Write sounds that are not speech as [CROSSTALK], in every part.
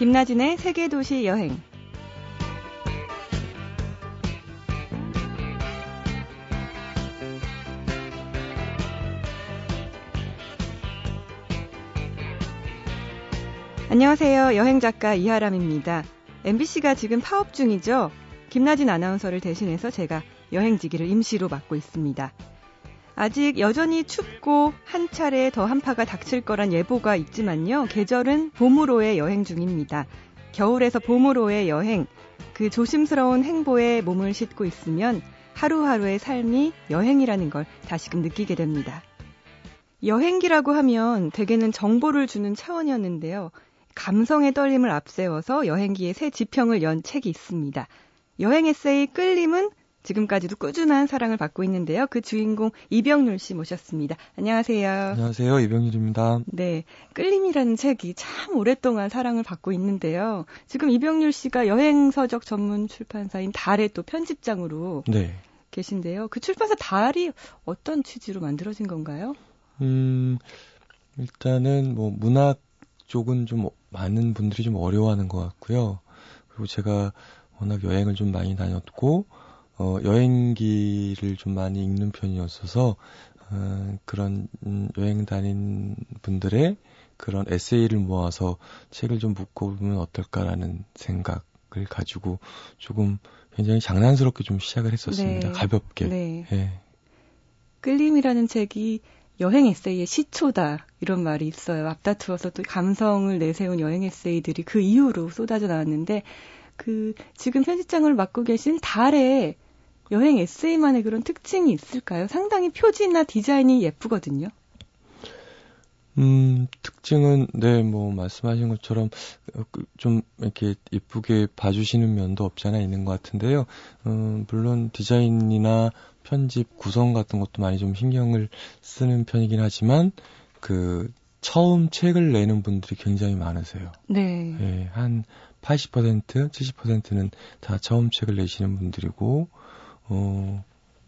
김나진의 세계도시 여행. 안녕하세요. 여행작가 이하람입니다. MBC가 지금 파업 중이죠. 김나진 아나운서를 대신해서 제가 여행지기를 임시로 맡고 있습니다. 아직 여전히 춥고 한 차례 더 한파가 닥칠 거란 예보가 있지만요. 계절은 봄으로의 여행 중입니다. 겨울에서 봄으로의 여행, 그 조심스러운 행보에 몸을 싣고 있으면 하루하루의 삶이 여행이라는 걸 다시금 느끼게 됩니다. 여행기라고 하면 대개는 정보를 주는 차원이었는데요. 감성의 떨림을 앞세워서 여행기의 새 지평을 연 책이 있습니다. 여행 에세이 끌림은 지금까지도 꾸준한 사랑을 받고 있는데요. 그 주인공 이병률 씨 모셨습니다. 안녕하세요. 안녕하세요. 이병률입니다. 네. 끌림이라는 책이 참 오랫동안 사랑을 받고 있는데요. 지금 이병률 씨가 여행서적 전문 출판사인 달의 또 편집장으로 네. 계신데요. 그 출판사 달이 어떤 취지로 만들어진 건가요? 음, 일단은 뭐 문학 쪽은 좀 많은 분들이 좀 어려워하는 것 같고요. 그리고 제가 워낙 여행을 좀 많이 다녔고 어, 여행기를 좀 많이 읽는 편이었어서 어, 그런 음, 여행 다닌 분들의 그런 에세이를 모아서 책을 좀 묶어보면 어떨까라는 생각을 가지고 조금 굉장히 장난스럽게 좀 시작을 했었습니다. 네. 가볍게. 네. 네. 끌림이라는 책이 여행 에세이의 시초다 이런 말이 있어요. 앞다투어서 또 감성을 내세운 여행 에세이들이 그 이후로 쏟아져 나왔는데 그 지금 편집장을 맡고 계신 달의 여행 에세이만의 그런 특징이 있을까요? 상당히 표지나 디자인이 예쁘거든요. 음, 특징은, 네, 뭐, 말씀하신 것처럼, 그 좀, 이렇게 예쁘게 봐주시는 면도 없지 않아 있는 것 같은데요. 음, 물론 디자인이나 편집 구성 같은 것도 많이 좀 신경을 쓰는 편이긴 하지만 그 처음 책을 내는 분들이 굉장히 많으세요. 네. 예, 한 80%, 70%는 다 처음 책을 내시는 분들이고 어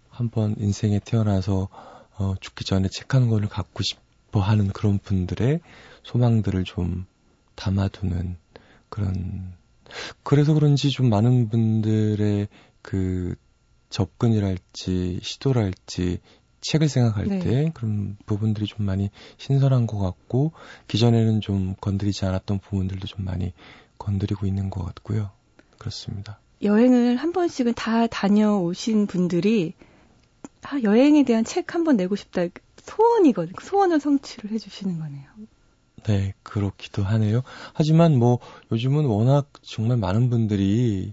한번 인생에 태어나서 어 죽기 전에 책 한 권을 갖고 싶어 하는 그런 분들의 소망들을 좀 담아두는 그런 그래서 그런지 좀 많은 분들의 그 접근이랄지 시도랄지 책을 생각할 네. 때 그런 부분들이 좀 많이 신선한 것 같고 기존에는 좀 건드리지 않았던 부분들도 좀 많이 건드리고 있는 것 같고요. 그렇습니다. 여행을 한 번씩은 다 다녀오신 분들이 아, 여행에 대한 책 한 번 내고 싶다 소원이거든요. 소원을 성취를 해주시는 거네요. 네, 그렇기도 하네요. 하지만 뭐 요즘은 워낙 정말 많은 분들이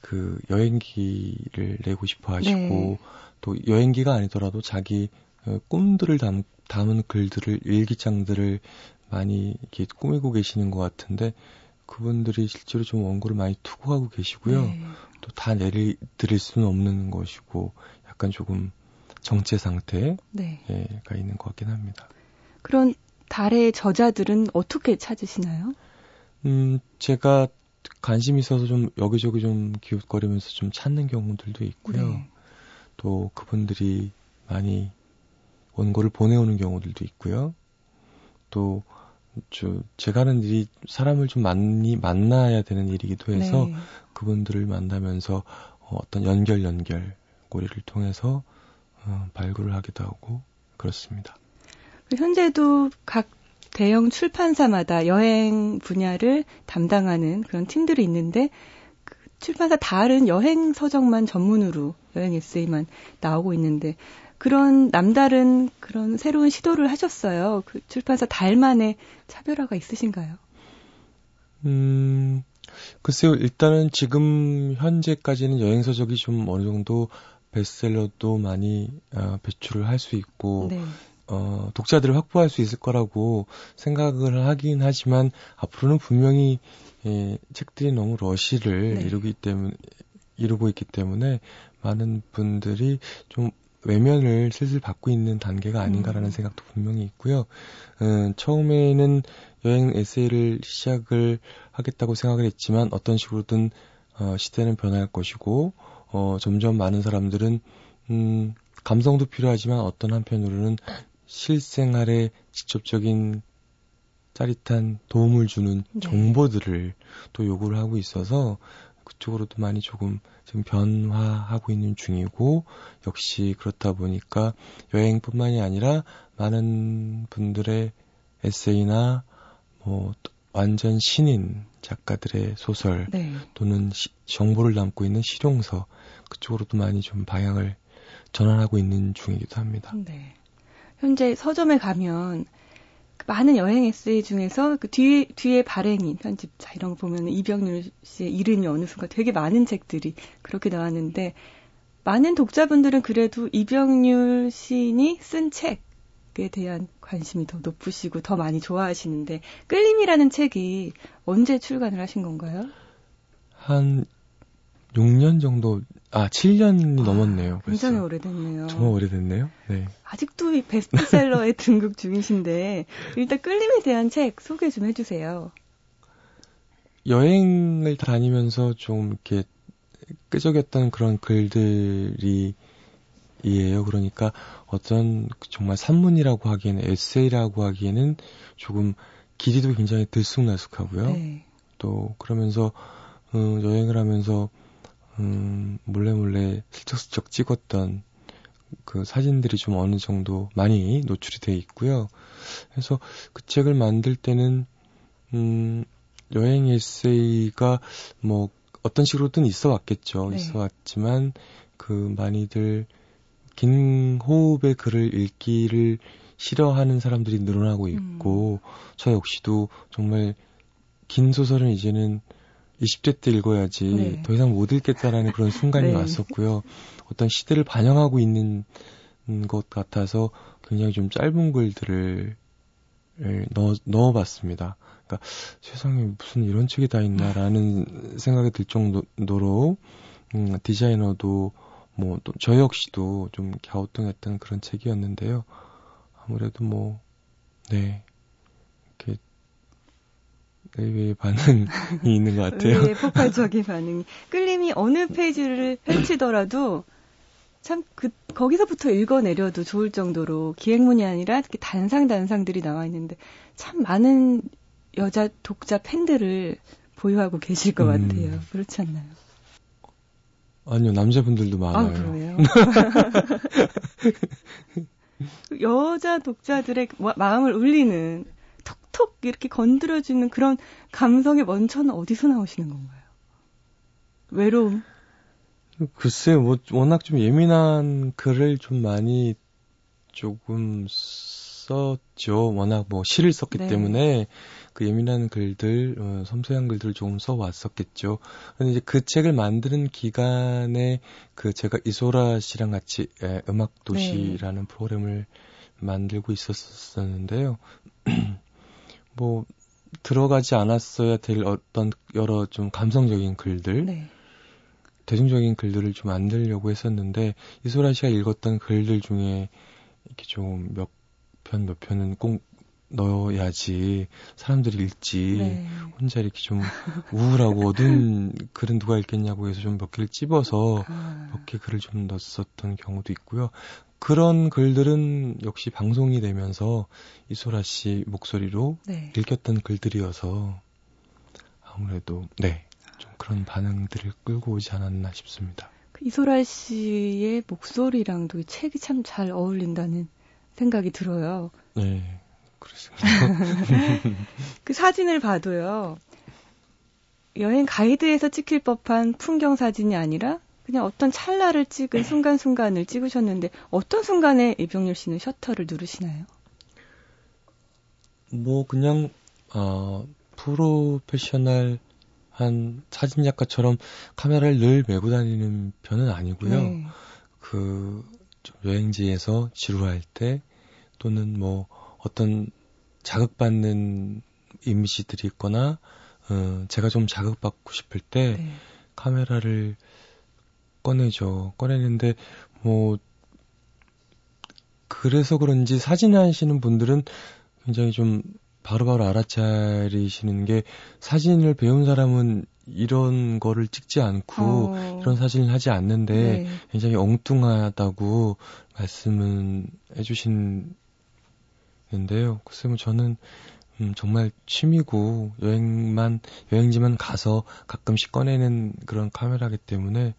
그 여행기를 내고 싶어 하시고 네. 또 여행기가 아니더라도 자기 어, 꿈들을 담, 담은 글들을 일기장들을 많이 이렇게 꾸미고 계시는 것 같은데 그분들이 실제로 좀 원고를 많이 투고하고 계시고요. 네. 또다 내드릴 수는 없는 것이고 약간 조금 정체 상태가 네. 있는 것 같긴 합니다. 그런 달의 저자들은 어떻게 찾으시나요? 음, 제가 관심 있어서 좀 여기저기 좀 기웃거리면서 좀 찾는 경우들도 있고요. 네. 또 그분들이 많이 원고를 보내오는 경우들도 있고요. 또, 저, 제가 하는 일이 사람을 좀 많이 만나야 되는 일이기도 해서 네. 그분들을 만나면서 어, 어떤 연결 연결 고리를 통해서 어, 발굴을 하기도 하고 그렇습니다. 현재도 각 대형 출판사마다 여행 분야를 담당하는 그런 팀들이 있는데 그 출판사 다른 여행 서적만 전문으로 여행 에세이만 나오고 있는데 그런 남다른 그런 새로운 시도를 하셨어요. 그 출판사 달만의 차별화가 있으신가요? 음, 글쎄요. 일단은 지금 현재까지는 여행 서적이 좀 어느 정도 베스트셀러도 많이 어, 배출을 할 수 있고 네. 어, 독자들을 확보할 수 있을 거라고 생각을 하긴 하지만 앞으로는 분명히 예, 책들이 너무 러시를 네. 이루기 때문에 이루고 있기 때문에 많은 분들이 좀 외면을 슬슬 받고 있는 단계가 아닌가라는 음. 생각도 분명히 있고요. 음, 처음에는 여행 에세이를 시작을 하겠다고 생각을 했지만 어떤 식으로든 어, 시대는 변할 것이고 어, 점점 많은 사람들은 음, 감성도 필요하지만 어떤 한편으로는 실생활에 직접적인 짜릿한 도움을 주는 네. 정보들을 또 요구를 하고 있어서 그쪽으로도 많이 조금 지금 변화하고 있는 중이고 역시 그렇다 보니까 여행뿐만이 아니라 많은 분들의 에세이나 뭐 완전 신인 작가들의 소설 네. 또는 시, 정보를 담고 있는 실용서 그쪽으로도 많이 좀 방향을 전환하고 있는 중이기도 합니다. 네. 현재 서점에 가면 그 많은 여행 에세이 중에서 그 뒤에 뒤에 발행인 편집자 이런 거 보면 이병률 씨의 이름이 어느 순간 되게 많은 책들이 그렇게 나왔는데 많은 독자분들은 그래도 이병률 시인이 쓴 책에 대한 관심이 더 높으시고 더 많이 좋아하시는데 끌림이라는 책이 언제 출간을 하신 건가요? 한 6년 정도, 아, 7년이 아, 넘었네요. 굉장히 오래됐네요. 정말 오래됐네요. 네. 아직도 이 베스트셀러에 [LAUGHS] 등극 중이신데, 일단 끌림에 대한 책 소개 좀 해주세요. 여행을 다니면서 좀 이렇게 끄적였던 그런 글들이 이에요. 그러니까 어떤 정말 산문이라고 하기에는 에세이라고 하기에는 조금 길이도 굉장히 들쑥날쑥하고요. 네. 또 그러면서 음, 여행을 하면서 음, 몰래 몰래 슬쩍슬쩍 찍었던 그 사진들이 좀 어느 정도 많이 노출이 돼 있고요. 그래서 그 책을 만들 때는 음, 여행 에세이가 뭐 어떤 식으로든 있어 왔겠죠. 네. 있어 왔지만 그 많이들 긴 호흡의 글을 읽기를 싫어하는 사람들이 늘어나고 있고 음. 저 역시도 정말 긴 소설은 이제는 20대 때 읽어야지 네. 더 이상 못 읽겠다라는 그런 순간이 네. 왔었고요. 어떤 시대를 반영하고 있는 것 같아서 굉장히 좀 짧은 글들을 넣어, 넣어봤습니다. 그러니까 세상에 무슨 이런 책이 다 있나라는 생각이 들 정도로 음, 디자이너도 뭐 또 저 역시도 좀 갸우뚱했던 그런 책이었는데요. 아무래도 뭐 네. 의외의 반응이 있는 것 같아요. 의외의 폭발적인 반응이. 끌림이 어느 페이지를 펼치더라도 참 그, 거기서부터 읽어내려도 좋을 정도로 기획문이 아니라 이렇게 단상단상들이 나와 있는데 참 많은 여자 독자 팬들을 보유하고 계실 것 음. 같아요. 그렇지 않나요? 아니요, 남자분들도 많아요. 아, 그래요? [LAUGHS] 여자 독자들의 마음을 울리는 톡 이렇게 건드려주는 그런 감성의 원천은 어디서 나오시는 건가요? 외로움? 글쎄요, 뭐, 워낙 좀 예민한 글을 좀 많이 조금 썼죠. 워낙 뭐 시를 썼기 네. 때문에 그 예민한 글들, 어, 섬세한 글들을 조금 써왔었겠죠. 근데 이제 그 책을 만드는 기간에 그 제가 이소라 씨랑 같이 에, 음악도시라는 네. 프로그램을 만들고 있었었는데요. [CLEARS THROAT] 뭐 들어가지 않았어야 될 어떤 여러 좀 감성적인 글들, 네. 대중적인 글들을 좀 만들려고 했었는데 이소라 씨가 읽었던 글들 중에 이렇게 좀 몇 편 몇 편은 꼭 넣어야지 사람들이 읽지 네. 혼자 이렇게 좀 우울하고 어두운 [LAUGHS] 글은 누가 읽겠냐고 해서 좀 몇 개를 찝어서 아. 몇개 글을 좀 넣었었던 경우도 있고요. 그런 글들은 역시 방송이 되면서 이소라 씨 목소리로 네. 읽혔던 글들이어서 아무래도 네. 좀 그런 반응들을 끌고 오지 않았나 싶습니다. 그 이소라 씨의 목소리랑도 책이 참 잘 어울린다는 생각이 들어요. 네. 그렇습니다. [LAUGHS] 그 사진을 봐도요. 여행 가이드에서 찍힐 법한 풍경 사진이 아니라 그냥 어떤 찰나를 찍은 순간순간을 찍으셨는데 어떤 순간에 이병렬 씨는 셔터를 누르시나요? 뭐 그냥 어 프로페셔널 한 사진 작가처럼 카메라를 늘 메고 다니는 편은 아니고요. 네. 그 여행지에서 지루할 때 또는 뭐 어떤 자극받는 이미지들이 있거나 어, 제가 좀 자극받고 싶을 때 네. 카메라를 꺼내죠. 꺼내는데 뭐 그래서 그런지 사진 하시는 분들은 굉장히 좀 바로바로 알아차리시는 게 사진을 배운 사람은 이런 거를 찍지 않고 어. 이런 사진을 하지 않는데 네. 굉장히 엉뚱하다고 말씀은 해주 시는데요. 글쎄 뭐 저는 음, 정말 취미고 여행만 여행지만 가서 가끔씩 꺼내는 그런 카메라기 때문에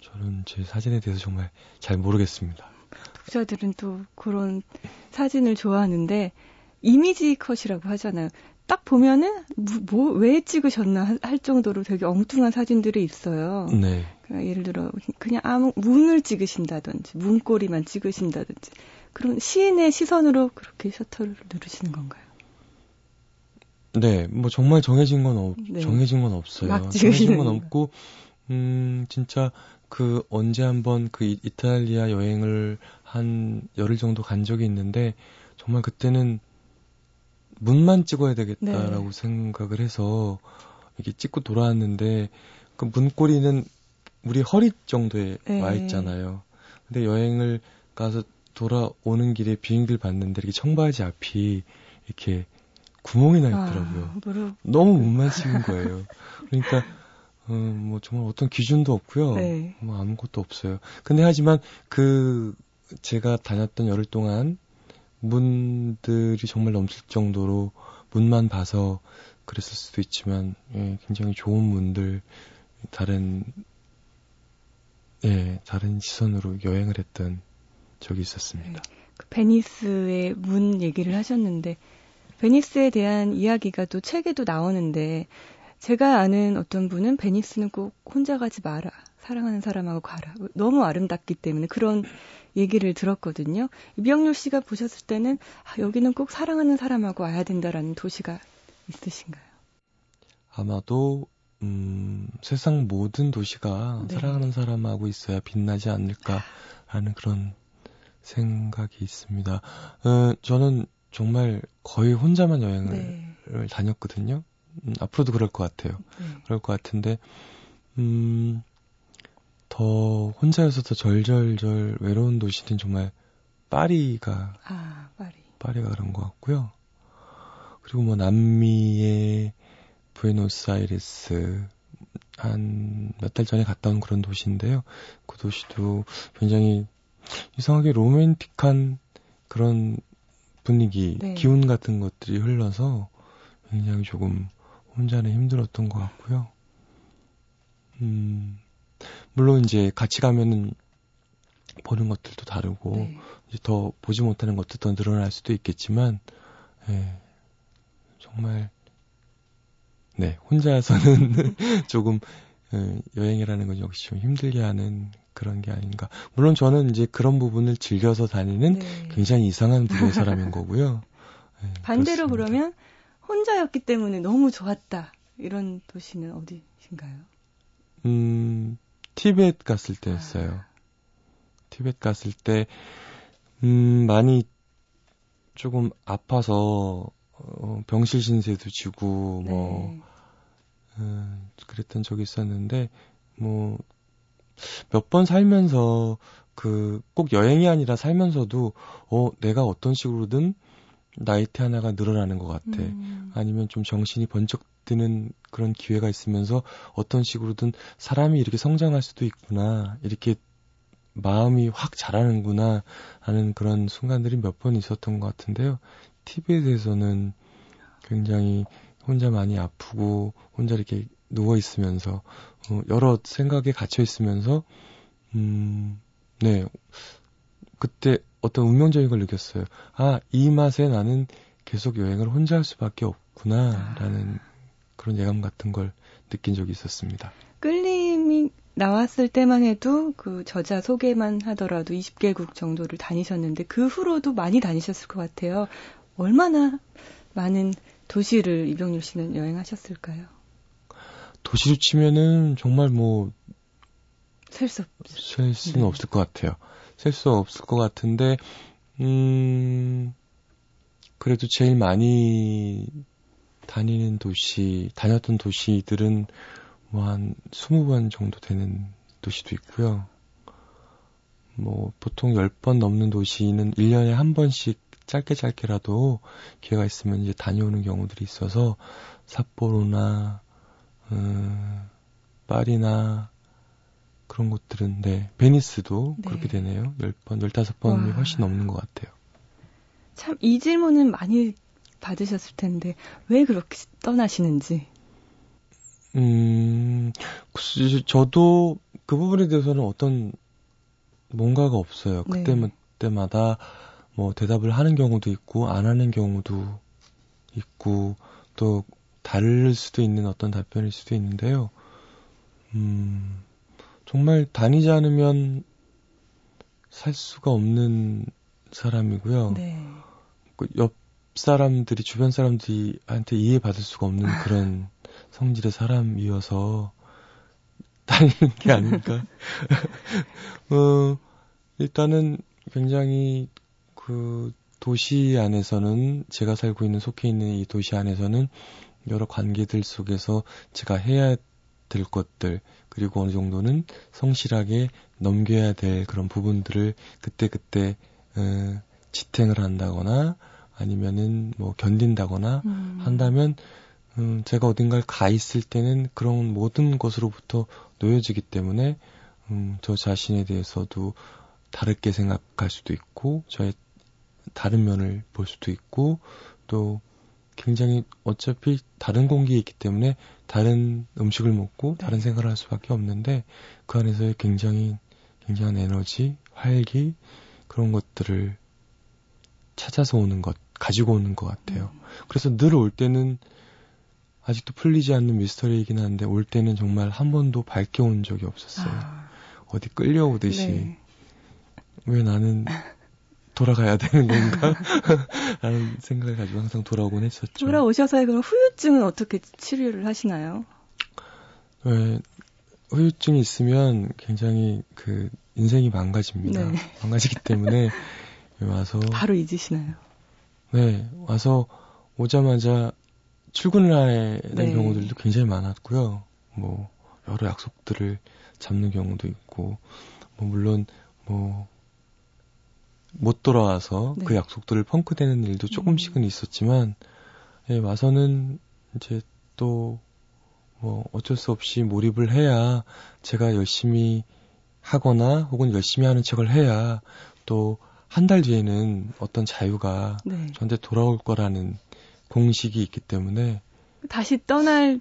저는 제 사진에 대해서 정말 잘 모르겠습니다. 독자들은 또 그런 사진을 좋아하는데 이미지 컷이라고 하잖아요. 딱 보면은 뭐왜 찍으셨나 할 정도로 되게 엉뚱한 사진들이 있어요. 네. 그러니까 예를 들어 그냥 아무 문을 찍으신다든지 문고리만 찍으신다든지 그런 시인의 시선으로 그렇게 셔터를 누르시는 건가요? 네, 뭐 정말 정해진 건 없, 네. 정해진 건 없어요. 막 정해진 건 없고, 음, 진짜 그 언제 한번 그 이탈리아 여행을 한 열흘 정도 간 적이 있는데, 정말 그때는 문만 찍어야 되겠다라고 네. 생각을 해서 이렇게 찍고 돌아왔는데, 그 문고리는 우리 허리 정도에 네. 와 있잖아요. 근데 여행을 가서 돌아오는 길에 비행기를 봤는데 이렇게 청바지 앞이 이렇게 구멍이 나 있더라고요. 아, 너무 못만 찍은 거예요. 그러니까 어, 뭐 정말 어떤 기준도 없고요. 네. 뭐 아무것도 없어요. 근데 하지만 그 제가 다녔던 열흘 동안 문들이 정말 넘칠 정도로 문만 봐서 그랬을 수도 있지만 예, 굉장히 좋은 문들 다른 예 다른 시선으로 여행을 했던 적이 있었습니다. 네. 그 베니스의 문 얘기를 하셨는데 베니스에 대한 이야기가 또 책에도 나오는데 제가 아는 어떤 분은 베니스는 꼭 혼자 가지 마라. 사랑하는 사람하고 가라. 너무 아름답기 때문에 그런 얘기를 들었거든요. 이병률 씨가 보셨을 때는 아, 여기는 꼭 사랑하는 사람하고 와야 된다라는 도시가 있으신가요? 아마도 음, 세상 모든 도시가 네. 사랑하는 사람하고 있어야 빛나지 않을까라는 그런 생각이 있습니다. 어, 저는 정말 거의 혼자만 여행을 네. 다녔거든요. 음, 앞으로도 그럴 것 같아요. 네. 그럴 것 같은데, 음, 더 혼자여서 더 절절절 외로운 도시는 정말 파리가, 아, 파리. 파리가 그런 것 같고요. 그리고 뭐 남미의 부에노스아이레스, 한 몇 달 전에 갔다 온 그런 도시인데요. 그 도시도 굉장히 이상하게 로맨틱한 그런 분위기, 네. 기운 같은 것들이 흘러서 굉장히 조금 혼자는 힘들었던 것 같고요. 음, 물론 이제 같이 가면은 보는 것들도 다르고 네. 이제 더 보지 못하는 것도 더 늘어날 수도 있겠지만, 예, 정말 네 혼자서는 [LAUGHS] 조금 예, 여행이라는 건 역시 좀 힘들게 하는 그런 게 아닌가. 물론 저는 이제 그런 부분을 즐겨서 다니는 네. 굉장히 이상한 부류의 사람인 거고요. 네, [LAUGHS] 반대로 그렇습니다. 그러면 혼자였기 때문에 너무 좋았다. 이런 도시는 어디신가요? 음, 티벳 갔을 때였어요. 아. 티벳 갔을 때, 음, 많이 조금 아파서, 어, 병실 신세도 지고, 뭐, 네. 음, 그랬던 적이 있었는데, 뭐, 몇 번 살면서 그 꼭 여행이 아니라 살면서도 어 내가 어떤 식으로든 나이트 하나가 늘어나는 것 같아. 음. 아니면 좀 정신이 번쩍 드는 그런 기회가 있으면서 어떤 식으로든 사람이 이렇게 성장할 수도 있구나. 이렇게 마음이 확 자라는구나 하는 그런 순간들이 몇 번 있었던 것 같은데요. TV에 대해서는 굉장히 혼자 많이 아프고 혼자 이렇게 누워 있으면서 어, 여러 생각에 갇혀 있으면서 음, 네 그때 어떤 운명적인 걸 느꼈어요. 아 이 맛에 나는 계속 여행을 혼자 할 수밖에 없구나라는 그런 예감 같은 걸 느낀 적이 있었습니다. 끌림이 나왔을 때만 해도 그 저자 소개만 하더라도 20개국 정도를 다니셨는데 그 후로도 많이 다니셨을 것 같아요. 얼마나 많은 도시를 이병률 씨는 여행하셨을까요? 도시로 치면은 정말 뭐 셀수 셀 수는 네. 없을 것 같아요. 셀 수 없을 것 같은데 음 그래도 제일 많이 다니는 도시 다녔던 도시들은 뭐 한 20번 정도 되는 도시도 있고요. 뭐 보통 10번 넘는 도시는 1년에 한 번씩 짧게 짧게라도 기회가 있으면 이제 다녀오는 경우들이 있어서 삿포로나 음, 파리나 그런 곳들은 네 베니스도 네. 그렇게 되네요. 10번, 15번이 훨씬 넘는 것 같아요. 참 이 질문은 많이 받으셨을 텐데 왜 그렇게 떠나시는지. 음, 저도 그 부분에 대해서는 어떤 뭔가가 없어요. 네. 그때 때마다 뭐 대답을 하는 경우도 있고 안 하는 경우도 있고 또 다를 수도 있는 어떤 답변일 수도 있는데요. 음, 정말 다니지 않으면 살 수가 없는 사람이고요. 네. 그옆 사람들이 주변 사람들한테 이해받을 수가 없는 그런 성질의 사람이어서 다니는 게 아닌가. [LAUGHS] 어, 일단은 굉장히 그 도시 안에서는 제가 살고 있는 속해 있는 이 도시 안에서는 여러 관계들 속에서 제가 해야 될 것들 그리고 어느 정도는 성실하게 넘겨야 될 그런 부분들을 그때그때 어, 지탱을 한다거나 아니면은 뭐 견딘다거나 음. 한다면 음, 제가 어딘가를 가 있을 때는 그런 모든 것으로부터 놓여지기 때문에 음, 저 자신에 대해서도 다르게 생각할 수도 있고 저의 다른 면을 볼 수도 있고 또 굉장히 어차피 다른 공기에 있기 때문에 다른 음식을 먹고 네. 다른 생각을 할 수밖에 없는데 그 안에서의 굉장히 굉장한 에너지, 활기 그런 것들을 찾아서 오는 것, 가지고 오는 것 같아요. 음. 그래서 늘 올 때는 아직도 풀리지 않는 미스터리이긴 한데 올 때는 정말 한 번도 밝혀온 적이 없었어요. 아. 어디 끌려오듯이 네. 왜 나는 [LAUGHS] 돌아가야 되는 건가? [LAUGHS] 라는 생각을 가지고 항상 돌아오곤 했었죠. 돌아오셔서 그럼 후유증은 어떻게 치료를 하시나요? 네, 후유증이 있으면 굉장히 그 인생이 망가집니다. 네. [LAUGHS] 망가지기 때문에 와서 바로 잊으시나요? 네, 와서 오자마자 출근을 하는 네. 경우들도 굉장히 많았고요. 뭐 여러 약속들을 잡는 경우도 있고, 뭐 물론 뭐 못 돌아와서 네. 그 약속들을 펑크되는 일도 조금씩은 음. 있었지만 예, 와서는 이제 또 뭐 어쩔 수 없이 몰입을 해야 제가 열심히 하거나 혹은 열심히 하는 척을 해야 또 한 달 뒤에는 어떤 자유가 네. 저한테 돌아올 거라는 공식이 있기 때문에 다시 떠날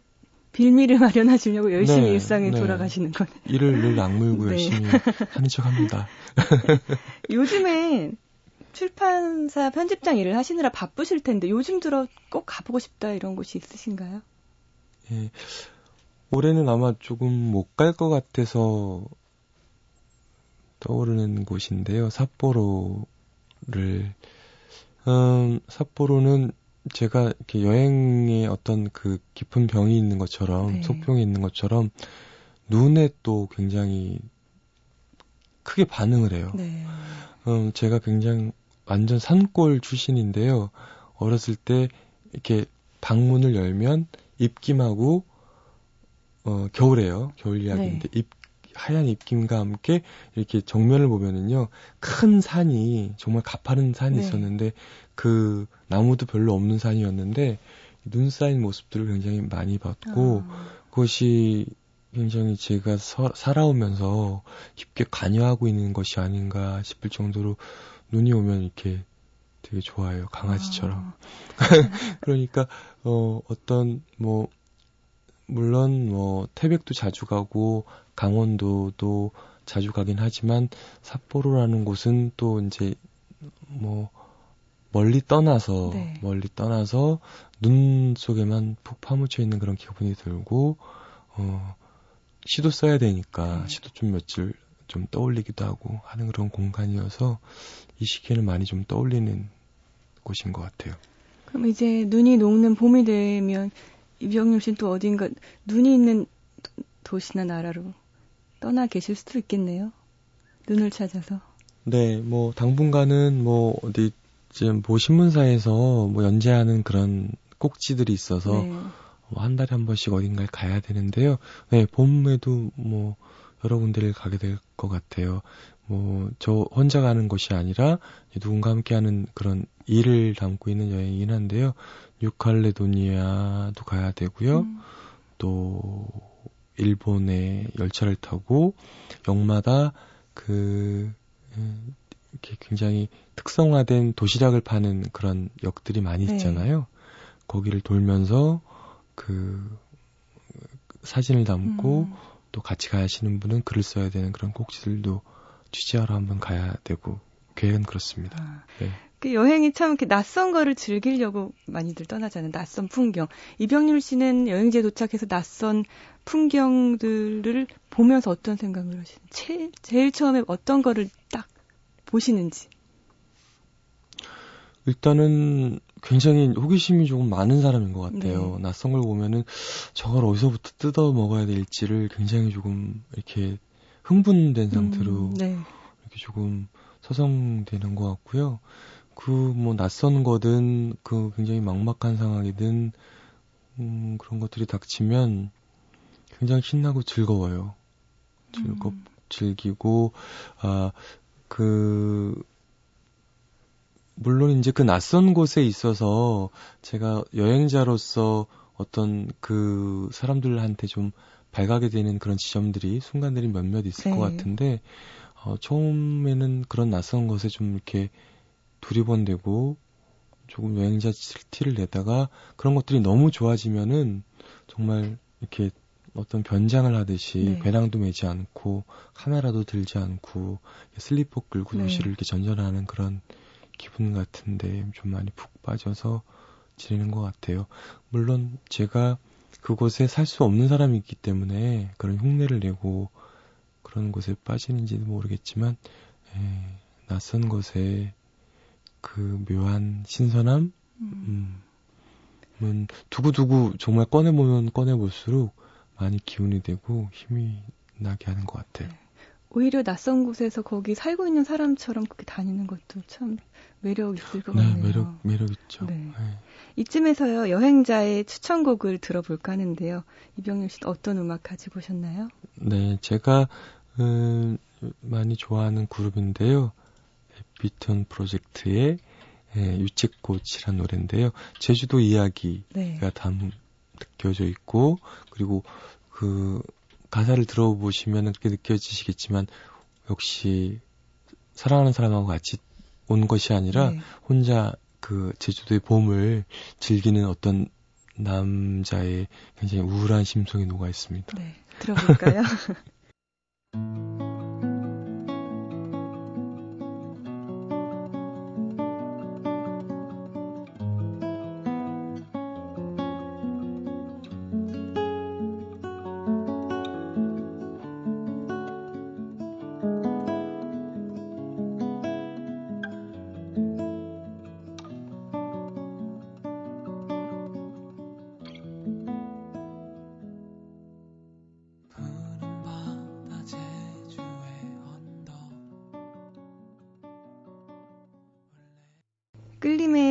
빌미를 [LAUGHS] 마련하시려고 열심히 네, 일상에 네. 돌아가시는 거네요. 일을 늘 악물고 [LAUGHS] 네. 열심히 하는 척 합니다. [LAUGHS] 요즘에 출판사 편집장 일을 하시느라 바쁘실 텐데 요즘 들어 꼭 가보고 싶다 이런 곳이 있으신가요? 예. 올해는 아마 조금 못 갈 것 같아서 떠오르는 곳인데요. 삿포로를 음, 삿포로는 제가 이렇게 여행에 어떤 그 깊은 병이 있는 것처럼 네. 속병이 있는 것처럼 눈에 또 굉장히 크게 반응을 해요. 네. 음, 제가 굉장히 완전 산골 출신인데요. 어렸을 때 이렇게 방문을 열면 입김하고 어 겨울에요. 겨울 이야기인데 네. 입 하얀 입김과 함께 이렇게 정면을 보면은요 큰 산이 정말 가파른 산이 네. 있었는데 그 나무도 별로 없는 산이었는데 눈 쌓인 모습들을 굉장히 많이 봤고 아. 그것이 굉장히 제가 서, 살아오면서 깊게 관여하고 있는 것이 아닌가 싶을 정도로 눈이 오면 이렇게 되게 좋아요 강아지처럼 아. [LAUGHS] 그러니까 어 어떤 뭐 물론 뭐 태백도 자주 가고 강원도도 자주 가긴 하지만 삿포로라는 곳은 또 이제 뭐 멀리 떠나서 네. 멀리 떠나서 눈 속에만 푹 파묻혀 있는 그런 기분이 들고 어 시도 써야 되니까 네. 시도 좀 며칠 좀 떠올리기도 하고 하는 그런 공간이어서 이 시기에는 많이 좀 떠올리는 곳인 것 같아요. 그럼 이제 눈이 녹는 봄이 되면 이병률 씨는 또 어딘가 눈이 있는 도시나 나라로 떠나 계실 수도 있겠네요. 눈을 찾아서. 네, 뭐 당분간은 뭐 어디 지금 뭐 신문사에서 뭐 연재하는 그런 꼭지들이 있어서 네. 뭐한 달에 한 번씩 어딘가에 가야 되는데요. 네, 봄에도 뭐 여러 군데를 가게 될 것 같아요. 뭐 저 혼자 가는 것이 아니라 누군가 함께하는 그런 일을 담고 있는 여행이긴 한데요. 뉴칼레도니아도 가야 되고요. 음. 또 일본의 열차를 타고 역마다 그 이렇게 굉장히 특성화된 도시락을 파는 그런 역들이 많이 네. 있잖아요. 거기를 돌면서 그 사진을 담고 음. 또 같이 가시는 분은 글을 써야 되는 그런 꼭지들도 취재하러 한번 가야 되고 계획은 그렇습니다. 아, 네. 그 여행이 참 이렇게 낯선 거를 즐기려고 많이들 떠나잖아요. 낯선 풍경. 이병률 씨는 여행지에 도착해서 낯선 풍경들을 보면서 어떤 생각을 하시는지, 제일 처음에 어떤 거를 딱 보시는지. 일단은 굉장히 호기심이 조금 많은 사람인 것 같아요. 네. 낯선 걸 보면은 저걸 어디서부터 뜯어 먹어야 될지를 굉장히 조금 이렇게 흥분된 상태로 음, 네. 이렇게 조금 서성되는 것 같고요. 그 뭐 낯선 거든 그 굉장히 막막한 상황이든 음, 그런 것들이 닥치면 굉장히 신나고 즐거워요. 즐겁 음. 즐기고 아 그 물론 이제 그 낯선 곳에 있어서 제가 여행자로서 어떤 그 사람들한테 좀 발가게 되는 그런 지점들이 순간들이 몇몇 있을 네. 것 같은데 어, 처음에는 그런 낯선 곳에 좀 이렇게 두리번되고 조금 여행자 티를 내다가 그런 것들이 너무 좋아지면은 정말 이렇게 어떤 변장을 하듯이 네. 배낭도 매지 않고 카메라도 들지 않고 슬리퍼 끌고 네. 도시를 이렇게 전전하는 그런 기분 같은데 좀 많이 푹 빠져서 지내는 것 같아요. 물론 제가 그곳에 살 수 없는 사람이기 때문에 그런 흉내를 내고 그런 곳에 빠지는지도 모르겠지만 에, 예, 낯선 곳에 그 묘한 신선함 음. 음, 두고두고 정말 꺼내보면 꺼내볼수록 많이 기운이 되고 힘이 나게 하는 것 같아요. 네. 오히려 낯선 곳에서 거기 살고 있는 사람처럼 그렇게 다니는 것도 참 매력 있을 것 네, 같네요. 매력 매력 있죠. 네. 네. 이쯤에서요 여행자의 추천곡을 들어볼까 하는데요. 이병렬 씨 어떤 음악 가지고 오셨나요? 네, 제가 음, 많이 좋아하는 그룹인데요. 비톤 프로젝트의 예, 유채꽃이란 노래인데요. 제주도 이야기가 네. 담 느껴져 있고 그리고 그 가사를 들어보시면 그렇게 느껴지시겠지만 역시 사랑하는 사람하고 같이 온 것이 아니라 네. 혼자 그 제주도의 봄을 즐기는 어떤 남자의 굉장히 우울한 심성이 녹아 있습니다. 네, 들어볼까요? [LAUGHS]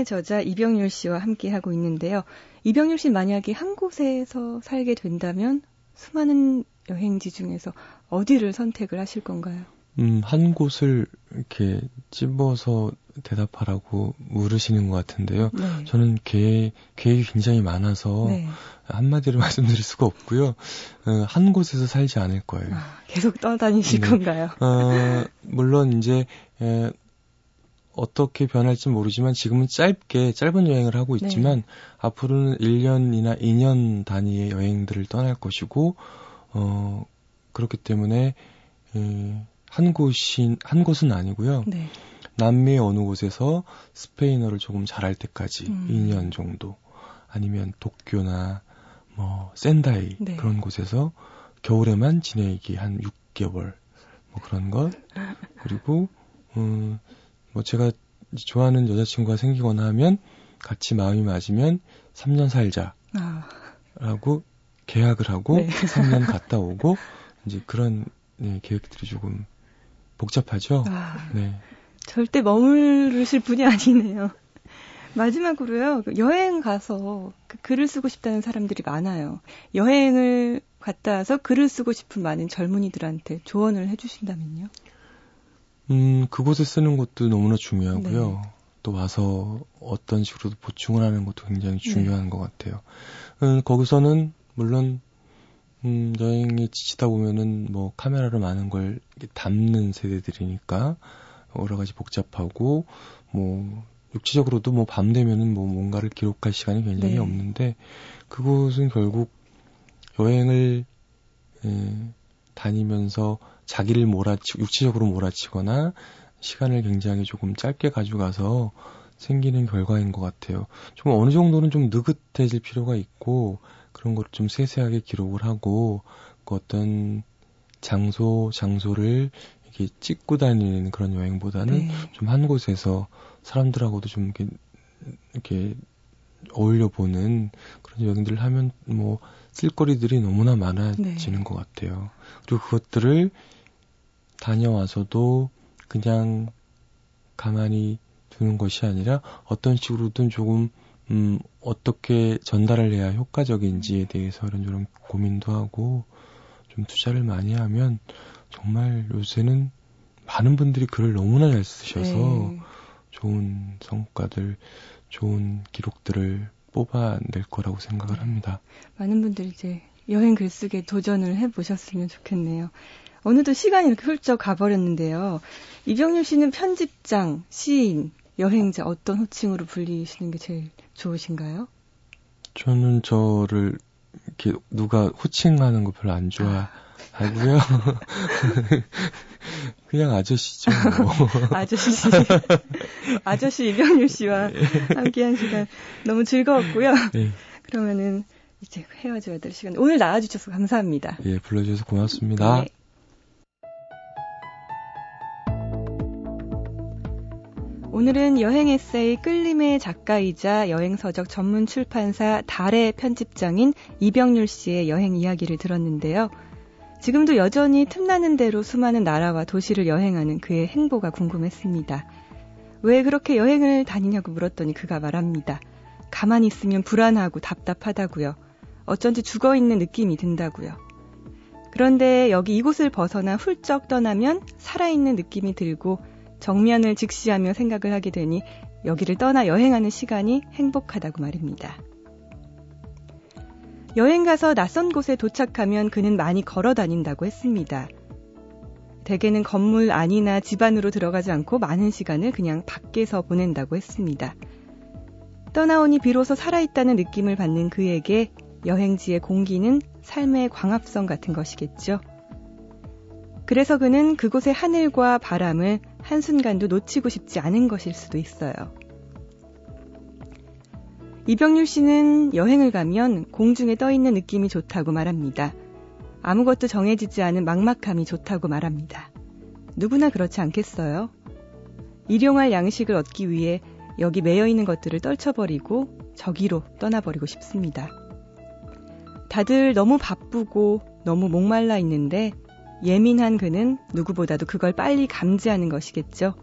저자 이병률 씨와 함께 하고 있는데요. 이병률 씨 만약에 한 곳에서 살게 된다면 수많은 여행지 중에서 어디를 선택을 하실 건가요? 음, 한 곳을 이렇게 찝어서 대답하라고 물으시는 것 같은데요. 네. 저는 계획, 계획이 굉장히 많아서 네. 한마디로 [LAUGHS] 말씀드릴 수가 없고요. 어, 한 곳에서 살지 않을 거예요. 아, 계속 떠다니실 네. 건가요? 어, 물론 이제 에, 어떻게 변할지 모르지만 지금은 짧게 짧은 여행을 하고 네. 있지만 네. 앞으로는 1년이나 2년 단위의 여행들을 떠날 것이고 어 그렇기 때문에 에, 한 곳이 한 곳은 아니고요. 네. 남미의 어느 곳에서 스페인어를 조금 잘할 때까지 음. 2년 정도 아니면 도쿄나 뭐 센다이 네. 그런 곳에서 겨울에만 지내기 한 6개월 뭐 그런 것 그리고 음, 뭐 제가 좋아하는 여자친구가 생기거나 하면 같이 마음이 맞으면 3년 살자. 아. 라고 계약을 하고 네. 3년 [LAUGHS] 갔다 오고 이제 그런 네, 계획들이 조금 복잡하죠. 아. 네. 절대 머무르실 분이 아니네요. 마지막으로요. 그 여행 가서 그 글을 쓰고 싶다는 사람들이 많아요. 여행을 갔다 와서 글을 쓰고 싶은 많은 젊은이들한테 조언을 해주신다면요? 음, 그곳에 쓰는 것도 너무나 중요하고요. 네. 또 와서 어떤 식으로 보충을 하는 것도 굉장히 네. 중요한 네. 것 같아요. 음, 거기서는 물론 음, 여행에 지치다 보면은 뭐 카메라로 많은 걸 담는 세대들이니까 여러 가지 복잡하고 뭐 육체적으로도 뭐 밤 되면은 뭐 뭔가를 기록할 시간이 굉장히 네. 없는데 그곳은 결국 여행을 에, 다니면서 자기를 몰아치 육체적으로 몰아치거나 시간을 굉장히 조금 짧게 가져가서 생기는 결과인 것 같아요. 좀 어느 정도는 좀 느긋해질 필요가 있고 그런 걸 좀 세세하게 기록을 하고 그 어떤 장소 장소를 이렇게 찍고 다니는 그런 여행보다는 네. 좀한 곳에서 사람들하고도 좀 이렇게 이렇게 어울려 보는 그런 여행들을 하면 뭐 쓸거리들이 너무나 많아지는 네. 것 같아요. 그리고 그것들을 다녀와서도 그냥 가만히 두는 것이 아니라 어떤 식으로든 조금 음 어떻게 전달을 해야 효과적인지에 대해서 이런저런 고민도 하고 좀 투자를 많이 하면 정말 요새는 많은 분들이 글을 너무나 잘 쓰셔서 네. 좋은 성과들, 좋은 기록들을 뽑아낼 거라고 생각을 합니다. 많은 분들이 이제 여행 글쓰기에 도전을 해보셨으면 좋겠네요. 어느덧 시간이 이렇게 훌쩍 가버렸는데요. 이병률 씨는 편집장, 시인, 여행자 어떤 호칭으로 불리시는 게 제일 좋으신가요? 저는 저를 이렇게 누가 호칭하는 거 별로 안 좋아하고요. [LAUGHS] 그냥 아저씨죠. 뭐. [LAUGHS] 아저씨. 아저씨 이병률 씨와 함께한 시간 너무 즐거웠고요. 네. 그러면은 이제 헤어져야 될 시간. 오늘 나와주셔서 감사합니다. 예, 불러주셔서 고맙습니다. 네. 오늘은 여행 에세이 끌림의 작가이자 여행서적 전문 출판사 달의 편집장인 이병률 씨의 여행 이야기를 들었는데요. 지금도 여전히 틈나는 대로 수많은 나라와 도시를 여행하는 그의 행보가 궁금했습니다. 왜 그렇게 여행을 다니냐고 물었더니 그가 말합니다. 가만히 있으면 불안하고 답답하다고요. 어쩐지 죽어 있는 느낌이 든다고요. 그런데 여기 이곳을 벗어나 훌쩍 떠나면 살아있는 느낌이 들고 정면을 직시하며 생각을 하게 되니 여기를 떠나 여행하는 시간이 행복하다고 말입니다. 여행 가서 낯선 곳에 도착하면 그는 많이 걸어 다닌다고 했습니다. 대개는 건물 안이나 집 안으로 들어가지 않고 많은 시간을 그냥 밖에서 보낸다고 했습니다. 떠나오니 비로소 살아있다는 느낌을 받는 그에게 여행지의 공기는 삶의 광합성 같은 것이겠죠. 그래서 그는 그곳의 하늘과 바람을 한순간도 놓치고 싶지 않은 것일 수도 있어요. 이병률 씨는 여행을 가면 공중에 떠 있는 느낌이 좋다고 말합니다. 아무것도 정해지지 않은 막막함이 좋다고 말합니다. 누구나 그렇지 않겠어요? 일용할 양식을 얻기 위해 여기 매여 있는 것들을 떨쳐버리고 저기로 떠나버리고 싶습니다. 다들 너무 바쁘고 너무 목말라 있는데 예민한 그는 누구보다도 그걸 빨리 감지하는 것이겠죠.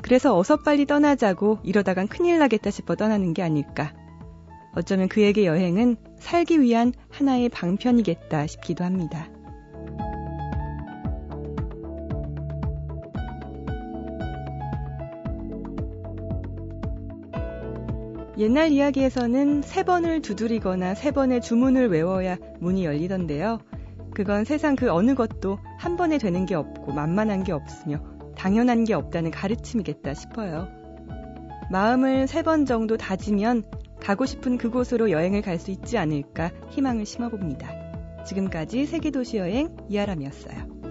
그래서 어서 빨리 떠나자고 이러다간 큰일 나겠다 싶어 떠나는 게 아닐까. 어쩌면 그에게 여행은 살기 위한 하나의 방편이겠다 싶기도 합니다. 옛날 이야기에서는 세 번을 두드리거나 세 번의 주문을 외워야 문이 열리던데요. 그건 세상 그 어느 것도 한 번에 되는 게 없고 만만한 게 없으며 당연한 게 없다는 가르침이겠다 싶어요. 마음을 세 번 정도 다지면 가고 싶은 그곳으로 여행을 갈 수 있지 않을까 희망을 심어봅니다. 지금까지 세계도시 여행 이하람이었어요.